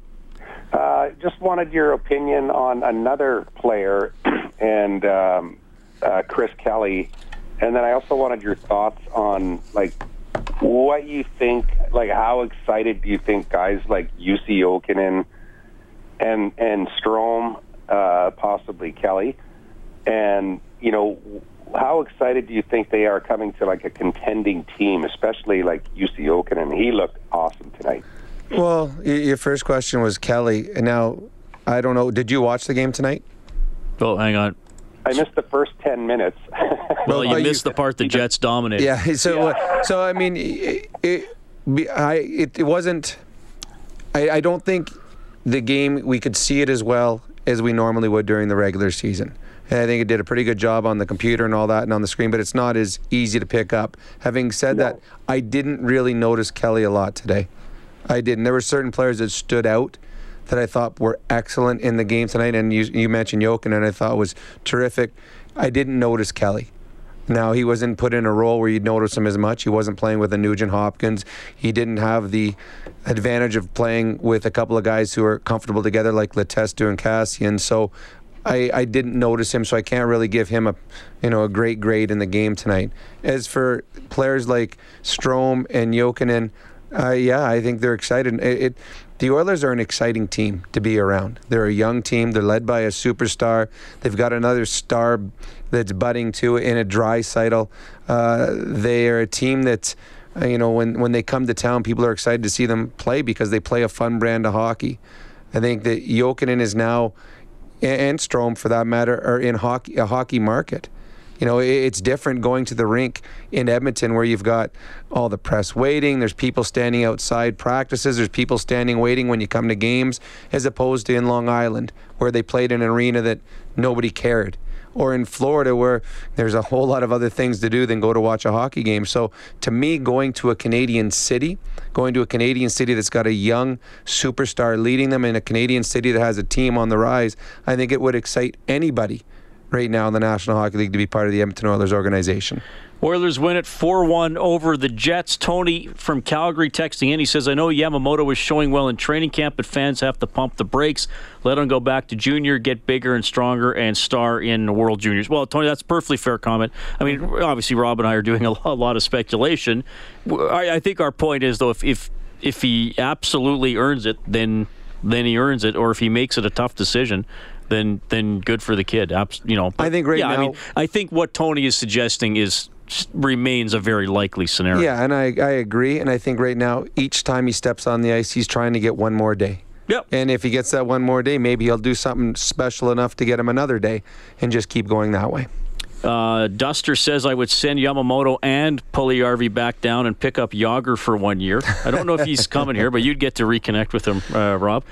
Uh, just wanted your opinion on another player and um, uh, Chris Kelly. And then I also wanted your thoughts on like what you think, like how excited do you think guys like Jussi Jokinen and and Strome, uh, possibly Kelly, and you know how excited do you think they are coming to like a contending team, especially like Jussi Jokinen? He looked awesome tonight. Well, your first question was Kelly, and now I don't know. Did you watch the game tonight? Oh, hang on. I missed the first ten minutes. well, you missed the part the Jets dominated. Yeah. So, uh, yeah. so I mean, it, it, I it, it wasn't. I, I don't think the game we could see it as well as we normally would during the regular season. And I think it did a pretty good job on the computer and all that and on the screen, but it's not as easy to pick up. Having said no. that, I didn't really notice Kelly a lot today. I didn't. There were certain players that stood out that I thought were excellent in the game tonight, and you, you mentioned Jokin, and I thought was terrific. I didn't notice Kelly. Now he wasn't put in a role where you'd notice him as much. He wasn't playing with a Nugent Hopkins. He didn't have the advantage of playing with a couple of guys who are comfortable together, like Letestu and Kassian. So I, I didn't notice him, so I can't really give him a you know a great grade in the game tonight. As for players like Strome and Jokinen, uh, yeah, I think they're excited. It, it, the Oilers are an exciting team to be around. They're a young team. They're led by a superstar. They've got another star that's budding too in a Draisaitl. Uh, they are a team that, uh, you know, when, when they come to town, people are excited to see them play because they play a fun brand of hockey. I think that Jokinen is now, and Strome for that matter, are in hockey a hockey market. You know, it's different going to the rink in Edmonton where you've got all the press waiting. There's people standing outside practices. There's people standing waiting when you come to games, as opposed to in Long Island where they played in an arena that nobody cared or in Florida where there's a whole lot of other things to do than go to watch a hockey game. So to me, going to a Canadian city, going to a Canadian city that's got a young superstar leading them in a Canadian city that has a team on the rise, I think it would excite anybody right now in the National Hockey League to be part of the Edmonton Oilers organization. Oilers win it 4 1 over the Jets. Tony from Calgary texting in. He says, I know Yamamoto was showing well in training camp, but fans have to pump the brakes. Let him go back to junior, get bigger and stronger, and star in the World Juniors. Well, Tony, that's a perfectly fair comment. I mean, obviously, Rob and I are doing a lot of speculation. I, think our point is, though, if, if, if he absolutely earns it, then then he earns it, or if he makes it a tough decision, then then good for the kid. You know, but, I think right yeah, now. I mean, I think what Tony is suggesting is remains a very likely scenario. Yeah, and I I agree, and I think right now each time he steps on the ice, he's trying to get one more day. Yep. And if he gets that one more day, maybe he'll do something special enough to get him another day, and just keep going that way. Uh, Duster says I would send Yamamoto and Puljujarvi back down and pick up Jagr for one year. I don't know if he's coming here, but you'd get to reconnect with him, uh, Rob.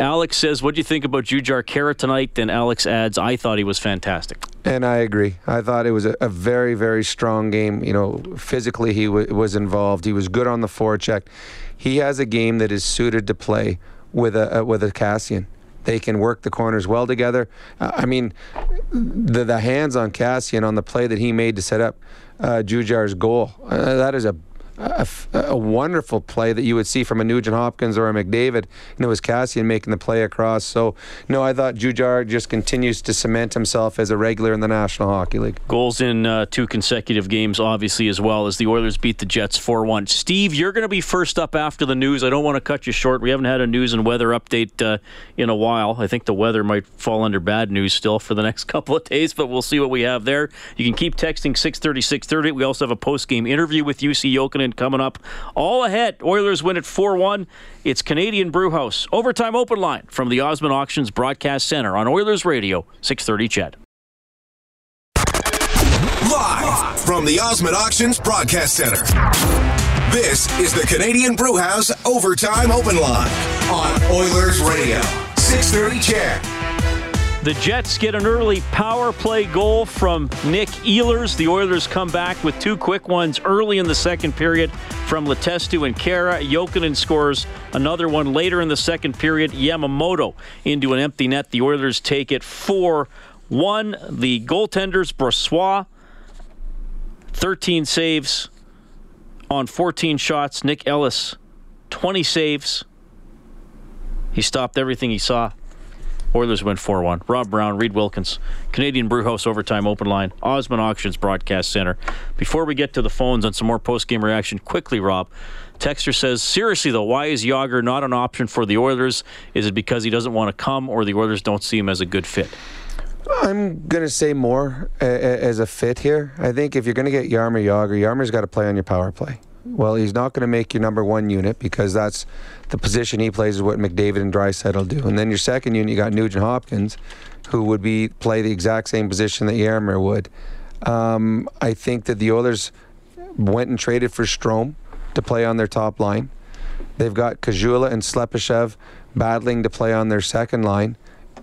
Alex says, "What do you think about Jujhar Khaira tonight?" Then Alex adds, "I thought he was fantastic." And I agree. I thought it was a, a very, very strong game. You know, physically he w- was involved. He was good on the forecheck. He has a game that is suited to play with a, a with a Kassian. They can work the corners well together. Uh, I mean, the the hands on Kassian on the play that he made to set up uh, Jujhar's goal. Uh, that is a a, a, wonderful play that you would see from a Nugent Hopkins or a McDavid. And it was Kassian making the play across. So, no, I thought Jujhar just continues to cement himself as a regular in the National Hockey League. Goals in uh, two consecutive games, obviously, as well as the Oilers beat the Jets 4 1. Steve, you're going to be first up after the news. I don't want to cut you short. We haven't had a news and weather update uh, in a while. I think the weather might fall under bad news still for the next couple of days, but we'll see what we have there. You can keep texting 630 630. We also have a post game interview with Jussi Jokinen coming up. All ahead. Oilers win at 4 1. It's Canadian Brewhouse. Overtime open line from the Osmond Auctions Broadcast Center on Oilers Radio, 630 CHED. Live from the Osmond Auctions Broadcast Center. This is the Canadian Brewhouse Overtime Open Line on Oilers Radio. 630 CHED. The Jets get an early power play goal from Nik Ehlers. The Oilers come back with two quick ones early in the second period from Letestu and Khaira. Jokinen scores another one later in the second period. Yamamoto into an empty net. The Oilers take it 4 1. The goaltenders, Brossoit, 13 saves on 14 shots. Nick Ellis, 20 saves. He stopped everything he saw. Oilers win 4 1. Rob Brown, Reid Wilkins, Canadian Brewhouse Overtime Open Line, Osmond Auctions Broadcast Center. Before we get to the phones on some more post game reaction, quickly, Rob. Texter says, seriously though, why is Jagr not an option for the Oilers? Is it because he doesn't want to come or the Oilers don't see him as a good fit? I'm going to say more as a fit here. I think if you're going to get Jaromir Jagr, Jaromir has got to play on your power play. Well, he's not going to make your number one unit because that's the position he plays is what McDavid and Draisaitl do. And then your second unit, you got Nugent Hopkins, who would be play the exact same position that Jaromir would. Um, I think that the Oilers went and traded for Strome to play on their top line. They've got Caggiula and Slepyshev battling to play on their second line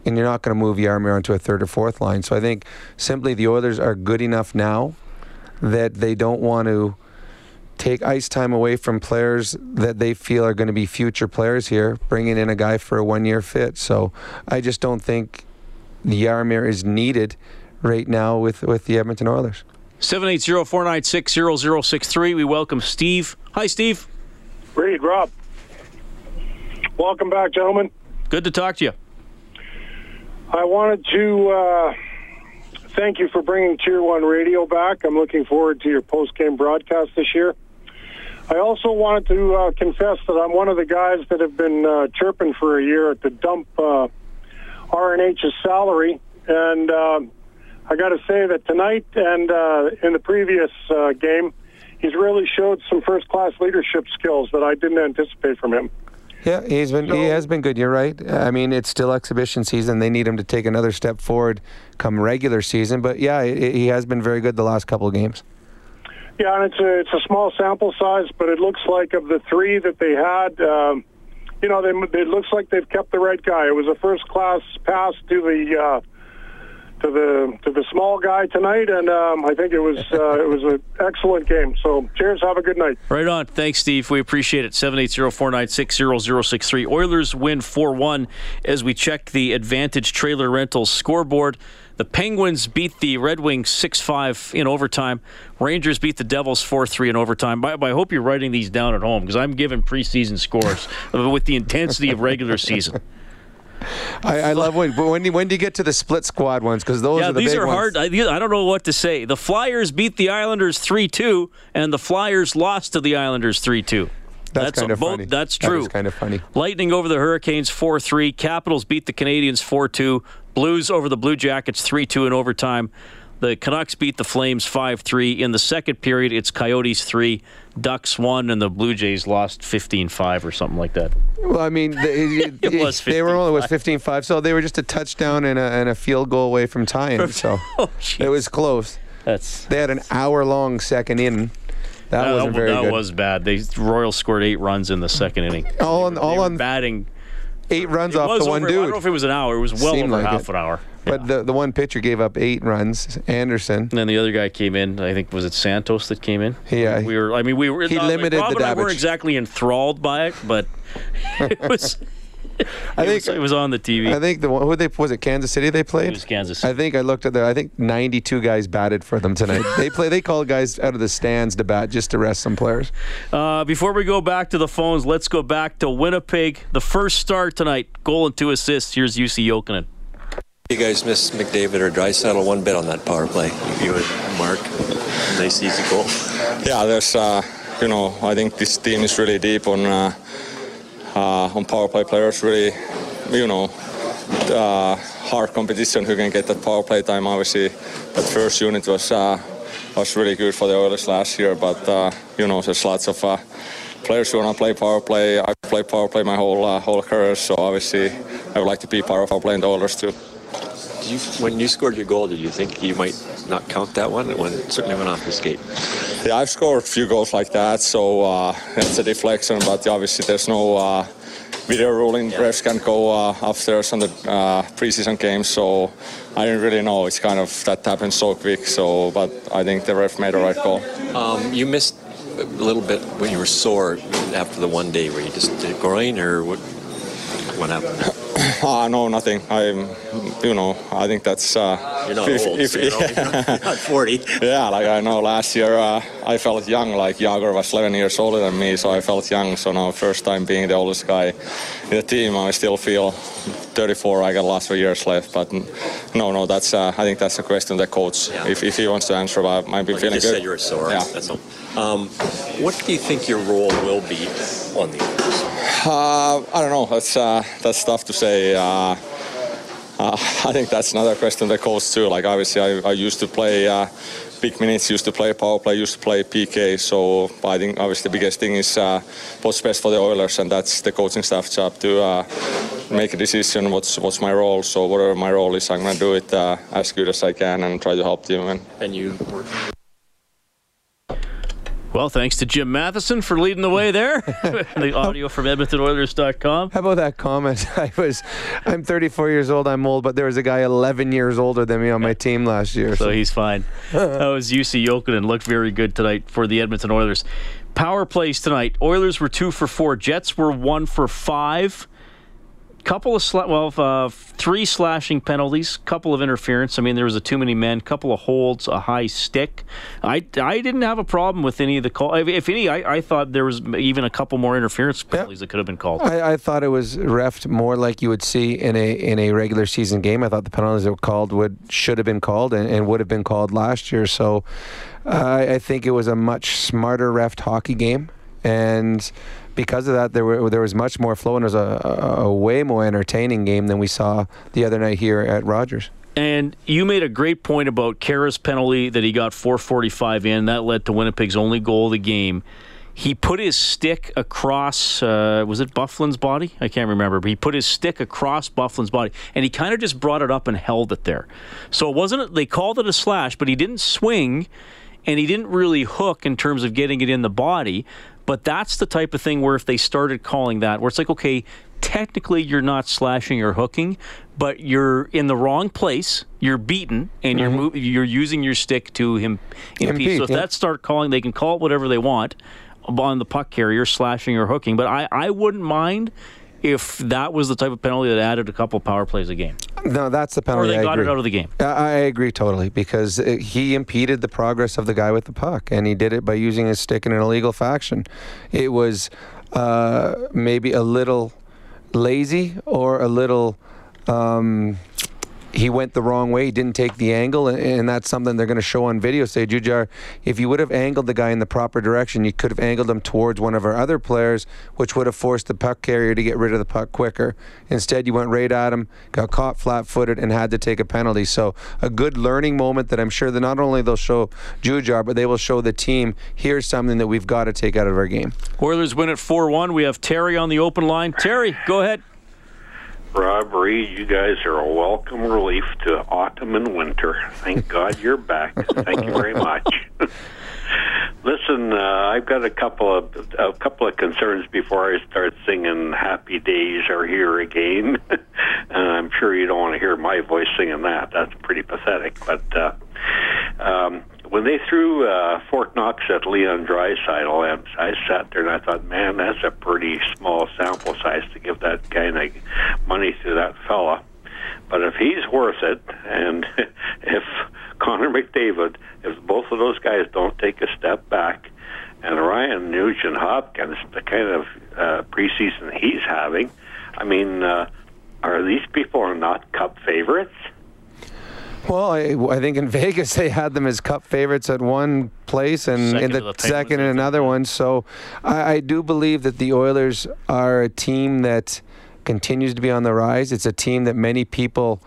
and you're not going to move Jaromir onto a third or fourth line. So I think simply the Oilers are good enough now that they don't want to take ice time away from players that they feel are going to be future players here, bringing in a guy for a one year fit. So I just don't think the Jaromir is needed right now with, with the Edmonton Oilers. 780 496 0063. We welcome Steve. Hi, Steve. Reid, Rob. Welcome back, gentlemen. Good to talk to you. I wanted to uh, thank you for bringing Tier 1 Radio back. I'm looking forward to your post game broadcast this year. I also wanted to uh, confess that I'm one of the guys that have been uh, chirping for a year to dump uh, RNH's salary. And uh, I got to say that tonight and uh, in the previous uh, game, he's really showed some first class leadership skills that I didn't anticipate from him. Yeah, he's been so, he has been good. You're right. I mean, it's still exhibition season. They need him to take another step forward come regular season. But yeah, he has been very good the last couple of games. Yeah, and it's a it's a small sample size, but it looks like of the three that they had, um, you know, they, it looks like they've kept the right guy. It was a first class pass to the. Uh, to the to the small guy tonight, and um, I think it was uh, it was an excellent game. So cheers, have a good night. Right on. Thanks, Steve. We appreciate it. Seven eight zero four nine six zero zero six three. Oilers win four one as we check the Advantage Trailer Rentals scoreboard. The Penguins beat the Red Wings 6 5 in overtime. Rangers beat the Devils 4 3 in overtime. I, I hope you're writing these down at home because I'm giving preseason scores with the intensity of regular season. I, I, love when, when, when do you get to the split squad ones? Because those yeah, are the these are hard. I, I, don't know what to say. The Flyers beat the Islanders three two, and the Flyers lost to the Islanders three two. That's, that's kind of both, funny. That's true. That kind of funny. Lightning over the Hurricanes 4 3. Capitals beat the Canadiens 4 2. Blues over the Blue Jackets 3 2 in overtime. The Canucks beat the Flames 5 3. In the second period, it's Coyotes 3, Ducks 1, and the Blue Jays lost 15 5 or something like that. Well, I mean, they, it was they were only was 15 5, so they were just a touchdown and a, and a field goal away from tying. Oh, so oh, it was close. That's They had an hour long second in. That, that wasn't very that good. was bad. They Royal scored eight runs in the second inning. All on, all on batting. Eight runs it off the one over, dude. I don't know if it was an hour. It was well Seemed over like half it. an hour. But yeah. the the one pitcher gave up eight runs, Anderson. And then the other guy came in. I think was it Santos that came in. Yeah, we were. I mean, we were. He not, limited like, Rob the and I weren't exactly enthralled by it, but it was. I it think was, it was on the TV. I think the one who they was it Kansas City they played. It was Kansas. I think I looked at there. I think 92 guys batted for them tonight. they play. They call guys out of the stands to bat just to rest some players. Uh, before we go back to the phones, let's go back to Winnipeg. The first start tonight, goal and two assists. Here's Jussi Jokinen. You guys miss McDavid or Draisaitl one bit on that power play. You and Mark, nice easy goal. Yeah, there's uh, you know I think this team is really deep on uh, on power play players. Really, you know, uh, hard competition who can get that power play time. Obviously, that first unit was uh, was really good for the Oilers last year, but uh, you know there's lots of. Uh, Players who want to play power play. I played power play my whole uh, whole career, so obviously I would like to be part of play in the Oilers too. You, when you scored your goal, did you think you might not count that one? It went, certainly went off the skate. yeah, I've scored a few goals like that, so uh, it's a deflection. But obviously, there's no uh, video ruling. Yeah. Refs can go uh, upstairs on the uh, preseason games, so I didn't really know. It's kind of that happened so quick. So, but I think the ref made the right call. Um, you missed a little bit when you were sore after the one day. where you just did groin or what? What happened? Uh, no, nothing. I'm, you know, I think that's. Uh, you're not if, old. If, so you're, yeah. you're not 40. yeah, like I know last year uh, I felt young. Like Jagr was 11 years older than me, so I felt young. So now, first time being the oldest guy in the team, I still feel 34. I got lots of years left, but no, no, that's. Uh, I think that's a question the coach. Yeah. If, if he wants to answer, I might be well, feeling you good. Said you're sore. Yeah. That's all. Um, what do you think your role will be on the? Uh, I don't know. That's uh, that's tough to say. Uh, uh, I think that's another question that goes too. Like obviously, I, I used to play uh, big minutes, used to play power play, used to play PK. So I think obviously the biggest thing is uh, what's best for the Oilers, and that's the coaching staff job to uh, make a decision. What's what's my role? So whatever my role is, I'm gonna do it uh, as good as I can and try to help them. And, and you. Well, thanks to Jim Matheson for leading the way there. the audio from EdmontonOilers.com. How about that comment? I was, I'm 34 years old. I'm old, but there was a guy 11 years older than me on my team last year. So, so he's fine. that was Jussi Jokinen. Looked very good tonight for the Edmonton Oilers. Power plays tonight. Oilers were two for four. Jets were one for five couple of sla- well, uh, three slashing penalties, couple of interference. I mean, there was a too many men, couple of holds, a high stick. I, I didn't have a problem with any of the call. If, if any, I, I thought there was even a couple more interference penalties that could have been called. I, I thought it was refed more like you would see in a in a regular season game. I thought the penalties that were called would should have been called and, and would have been called last year. So uh, I think it was a much smarter refed hockey game and because of that, there were there was much more flow, and it was a, a, a way more entertaining game than we saw the other night here at Rogers. And you made a great point about Khaira's penalty that he got 445 in. That led to Winnipeg's only goal of the game. He put his stick across, uh, was it Byfuglien's body? I can't remember, but he put his stick across Byfuglien's body and he kind of just brought it up and held it there. So it wasn't, they called it a slash, but he didn't swing and he didn't really hook in terms of getting it in the body. But that's the type of thing where if they started calling that, where it's like, okay, technically you're not slashing or hooking, but you're in the wrong place. You're beaten, and mm-hmm. you're you're using your stick to him impede. So if yeah. that start calling, they can call it whatever they want on the puck carrier, slashing or hooking. But I, I wouldn't mind if that was the type of penalty that added a couple power plays a game. No, that's the penalty. Or they I got agree. it out of the game. I agree totally because it, he impeded the progress of the guy with the puck, and he did it by using his stick in an illegal fashion. It was uh, maybe a little lazy or a little. Um, he went the wrong way. He didn't take the angle, and, and that's something they're going to show on video. Say, Jujhar, if you would have angled the guy in the proper direction, you could have angled him towards one of our other players, which would have forced the puck carrier to get rid of the puck quicker. Instead, you went right at him, got caught flat-footed, and had to take a penalty. So, a good learning moment that I'm sure that not only they'll show Jujhar, but they will show the team. Here's something that we've got to take out of our game. Oilers win at four-one. We have Terry on the open line. Terry, go ahead. Rob Reid, you guys are a welcome relief to autumn and winter. Thank God you're back. Thank you very much. Listen, uh, I've got a couple of a couple of concerns before I start singing "Happy Days Are Here Again," I'm sure you don't want to hear my voice singing that. That's pretty pathetic. But uh, um, when they threw uh, Fort Knox at Leon Draisaitl, I sat there and I thought, man, that's a pretty small sample size to give that kind of money to that fella. But if he's worth it, and if Connor McDavid, if both of those guys don't take a step back, and Ryan Nugent Hopkins, the kind of uh, preseason he's having, I mean, uh, are these people not Cup favorites? Well, I, I, think in Vegas they had them as Cup favorites at one place and second in the, the second in another one. So I, I, do believe that the Oilers are a team that continues to be on the rise. It's a team that many people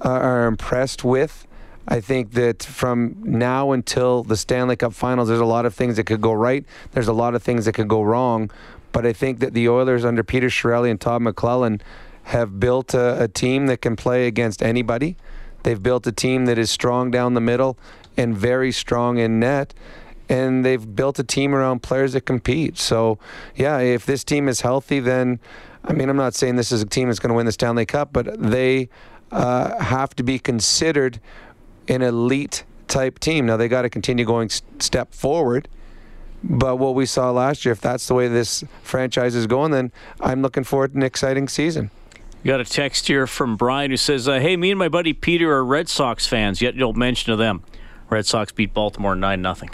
are, impressed with. I think that from now until the Stanley Cup Finals, there's a lot of things that could go right. There's a lot of things that could go wrong. But I think that the Oilers under Peter Chiarelli and Todd McLellan have built a, a team that can play against anybody. They've built a team that is strong down the middle and very strong in net. and they've built a team around players that compete. So, yeah, if this team is healthy, then I mean, I'm not saying this is a team that's going to win the Stanley Cup, but they uh, have to be considered an elite type team. Now they got to continue going step forward. But what we saw last year, if that's the way this franchise is going, then I'm looking forward to an exciting season. Got a text here from Brian who says, uh, "Hey, me and my buddy Peter are Red Sox fans. Yet you don't mention of them. Red Sox beat Baltimore nine nothing.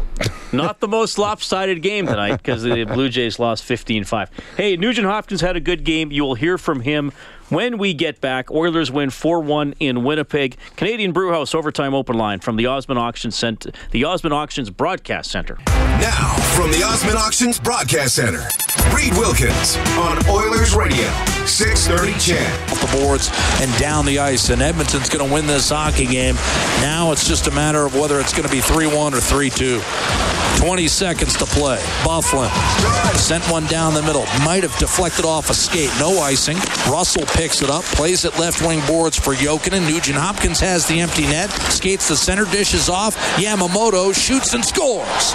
Not the most lopsided game tonight because the Blue Jays lost 15-5. Hey, Nugent Hopkins had a good game. You will hear from him when we get back. Oilers win 4-1 in Winnipeg. Canadian Brewhouse overtime open line from the Osmond Auction Center, the Osmond Auctions Broadcast Center. Now, from the Osmond Auctions Broadcast Center, Reid Wilkins on Oilers Radio, 630 CHED. Off the boards and down the ice, and Edmonton's going to win this hockey game. Now it's just a matter of whether it's going to be 3-1 or 3-2. 20 seconds to play. Byfuglien sent one down the middle. Might have deflected off a skate. No icing. Russell picks it up, plays it left wing boards for Jokinen. Nugent Hopkins has the empty net, skates the center, dishes off. Yamamoto shoots and scores.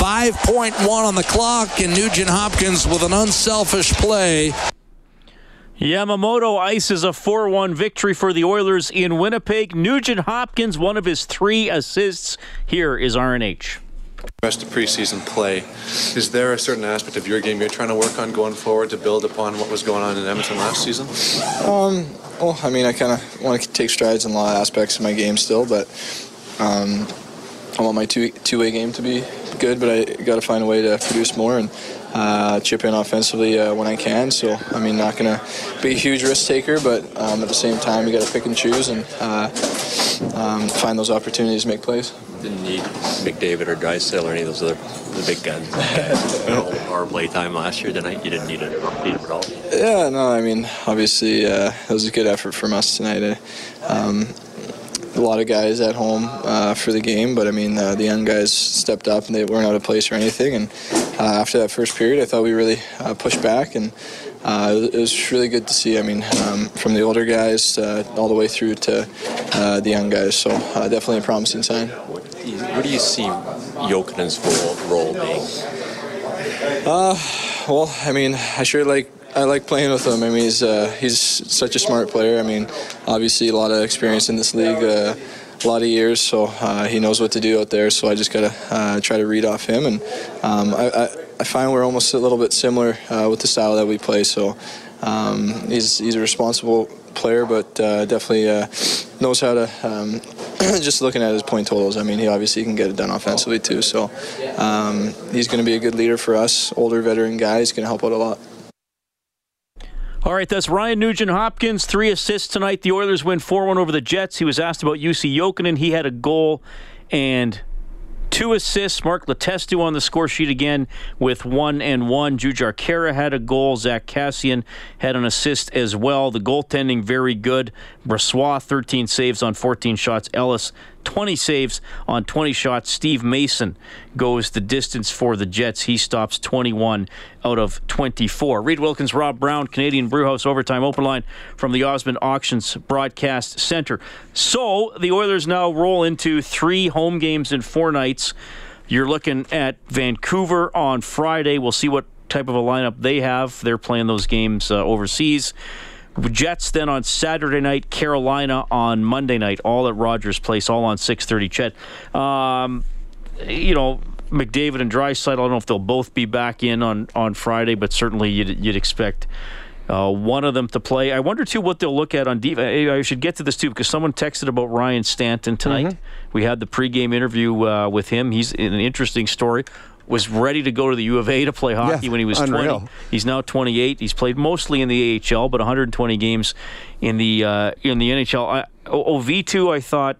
5.1 on the clock, and Nugent Hopkins with an unselfish play. Yamamoto ices a 4 1 victory for the Oilers in Winnipeg. Nugent Hopkins, one of his three assists. Here is RNH. Rest of preseason play. Is there a certain aspect of your game you're trying to work on going forward to build upon what was going on in Edmonton last season? Um, well, I mean, I kind of want to take strides in a lot of aspects of my game still, but um, I want my two two way game to be good, but I got to find a way to produce more and uh, chip in offensively uh, when I can. So, I mean, not going to be a huge risk taker, but um, at the same time, you got to pick and choose and uh, um, find those opportunities to make plays. Didn't need McDavid or Draisaitl or any of those other the big guns. our play time last year tonight, you didn't need it, need it at all. Yeah, no, I mean, obviously, uh, it was a good effort from us tonight. Um, a lot of guys at home uh, for the game, but I mean, uh, the young guys stepped up and they weren't out of place or anything. And uh, after that first period, I thought we really uh, pushed back, and uh, it was really good to see. I mean, um, from the older guys uh, all the way through to the young guys. So definitely a promising sign. What do you see Jokinen's role, role being? well, I mean, I sure like I like playing with him. I mean, he's uh, he's such a smart player. I mean, obviously a lot of experience in this league, uh, a lot of years, so uh, he knows what to do out there. So I just gotta uh, try to read off him, and um, I, I, I, find we're almost a little bit similar uh, with the style that we play. So um, he's he's a responsible player, but uh, definitely knows how to. Um, just looking at his point totals, I mean, he obviously can get it done offensively too. So um, he's going to be a good leader for us, older veteran guy. He's going to help out a lot. All right, that's Ryan Nugent Hopkins. Three assists tonight. The Oilers win 4 1 over the Jets. He was asked about Jussi Jokinen. He had a goal and two assists. Mark Letestu on the score sheet again with one and one. Jujhar Khaira had a goal. Zack Kassian had an assist as well. The goaltending very good. Brossoit 13 saves on 14 shots. Ellis 20 saves on 20 shots. Steve Mason goes the distance for the Jets. He stops 21 out of 24. Reid Wilkins, Rob Brown, Canadian Brewhouse Overtime Open Line from the Osmond Auctions Broadcast Center. So the Oilers now roll into three home games in four nights. You're looking at Vancouver on Friday. We'll see what type of a lineup they have. They're playing those games uh, overseas. Jets then on Saturday night, Carolina on Monday night, all at Rogers Place, all on 6:30. CHED, um, you know. McDavid and Draisaitl, I don't know if they'll both be back in on, on Friday, but certainly you'd, you'd expect uh, one of them to play. I wonder too what they'll look at on defense. I should get to this too because someone texted about Ryan Stanton tonight. Mm-hmm. We had the pregame interview uh, with him. He's an interesting story was ready to go to the U of A to play hockey yeah, when he was unreal. 20. He's now 28. He's played mostly in the AHL, but 120 games in the uh, in the NHL. I, Auvitu, I thought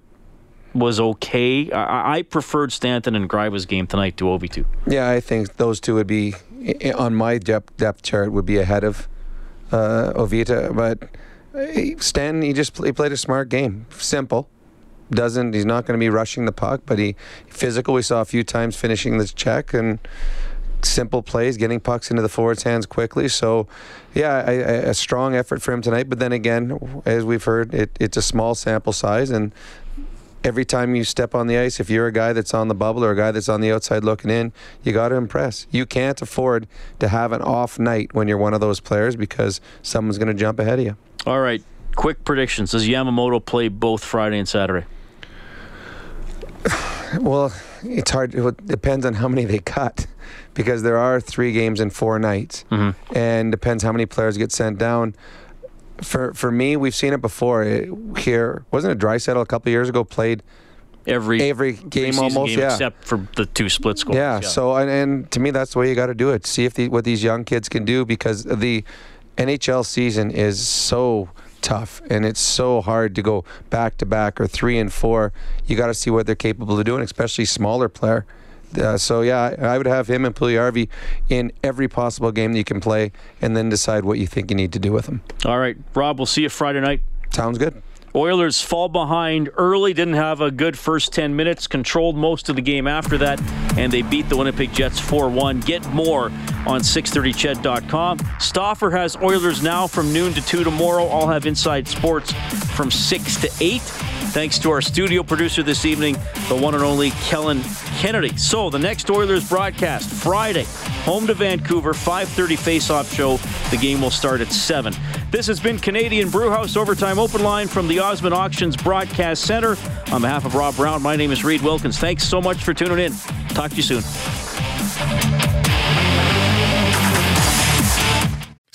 was okay. I, I preferred Stanton and Gryba's game tonight to Auvitu. Yeah, I think those two would be on my depth depth chart would be ahead of uh, Auvitu, but. Stanton, he just he played a smart game, simple doesn't he's not going to be rushing the puck, but he physical. We saw a few times finishing this check and simple plays, getting pucks into the forwards' hands quickly. So, yeah, a strong effort for him tonight. But then again, as we've heard, it, it's a small sample size, and every time you step on the ice, if you're a guy that's on the bubble or a guy that's on the outside looking in, you got to impress. You can't afford to have an off night when you're one of those players because someone's going to jump ahead of you. All right. Quick predictions. Does Yamamoto play both Friday and Saturday? Well, it's hard. It depends on how many they cut because there are three games in four nights, mm-hmm. and depends how many players get sent down. For for me, we've seen it before. It, here wasn't it settle a couple years ago played every every game almost, game yeah, except for the two split scores. Yeah. So and, and to me, that's the way you got to do it. See if the, what these young kids can do because the NHL season is so tough and it's so hard to go back to back or three and four. You got to see what they're capable of doing, especially smaller player. Uh, so yeah, I would have him and Puljujarvi in every possible game that you can play, and then decide what you think you need to do with them. All right, Rob, we'll see you Friday night. Sounds good. Oilers fall behind early, didn't have a good first 10 minutes, controlled most of the game after that, and they beat the Winnipeg Jets 4 1. Get more on 630ched.com. Stauffer has Oilers now from noon to 2 tomorrow. I'll have Inside Sports from 6 to 8. Thanks to our studio producer this evening, the one and only Kellen Kennedy. So the next Oilers broadcast Friday, home to Vancouver, 5:30 face-off show. The game will start at 7. This has been Canadian Brewhouse Overtime Open Line from the Osmond Auctions Broadcast Center. On behalf of Rob Brown, my name is Reid Wilkins. Thanks so much for tuning in. Talk to you soon.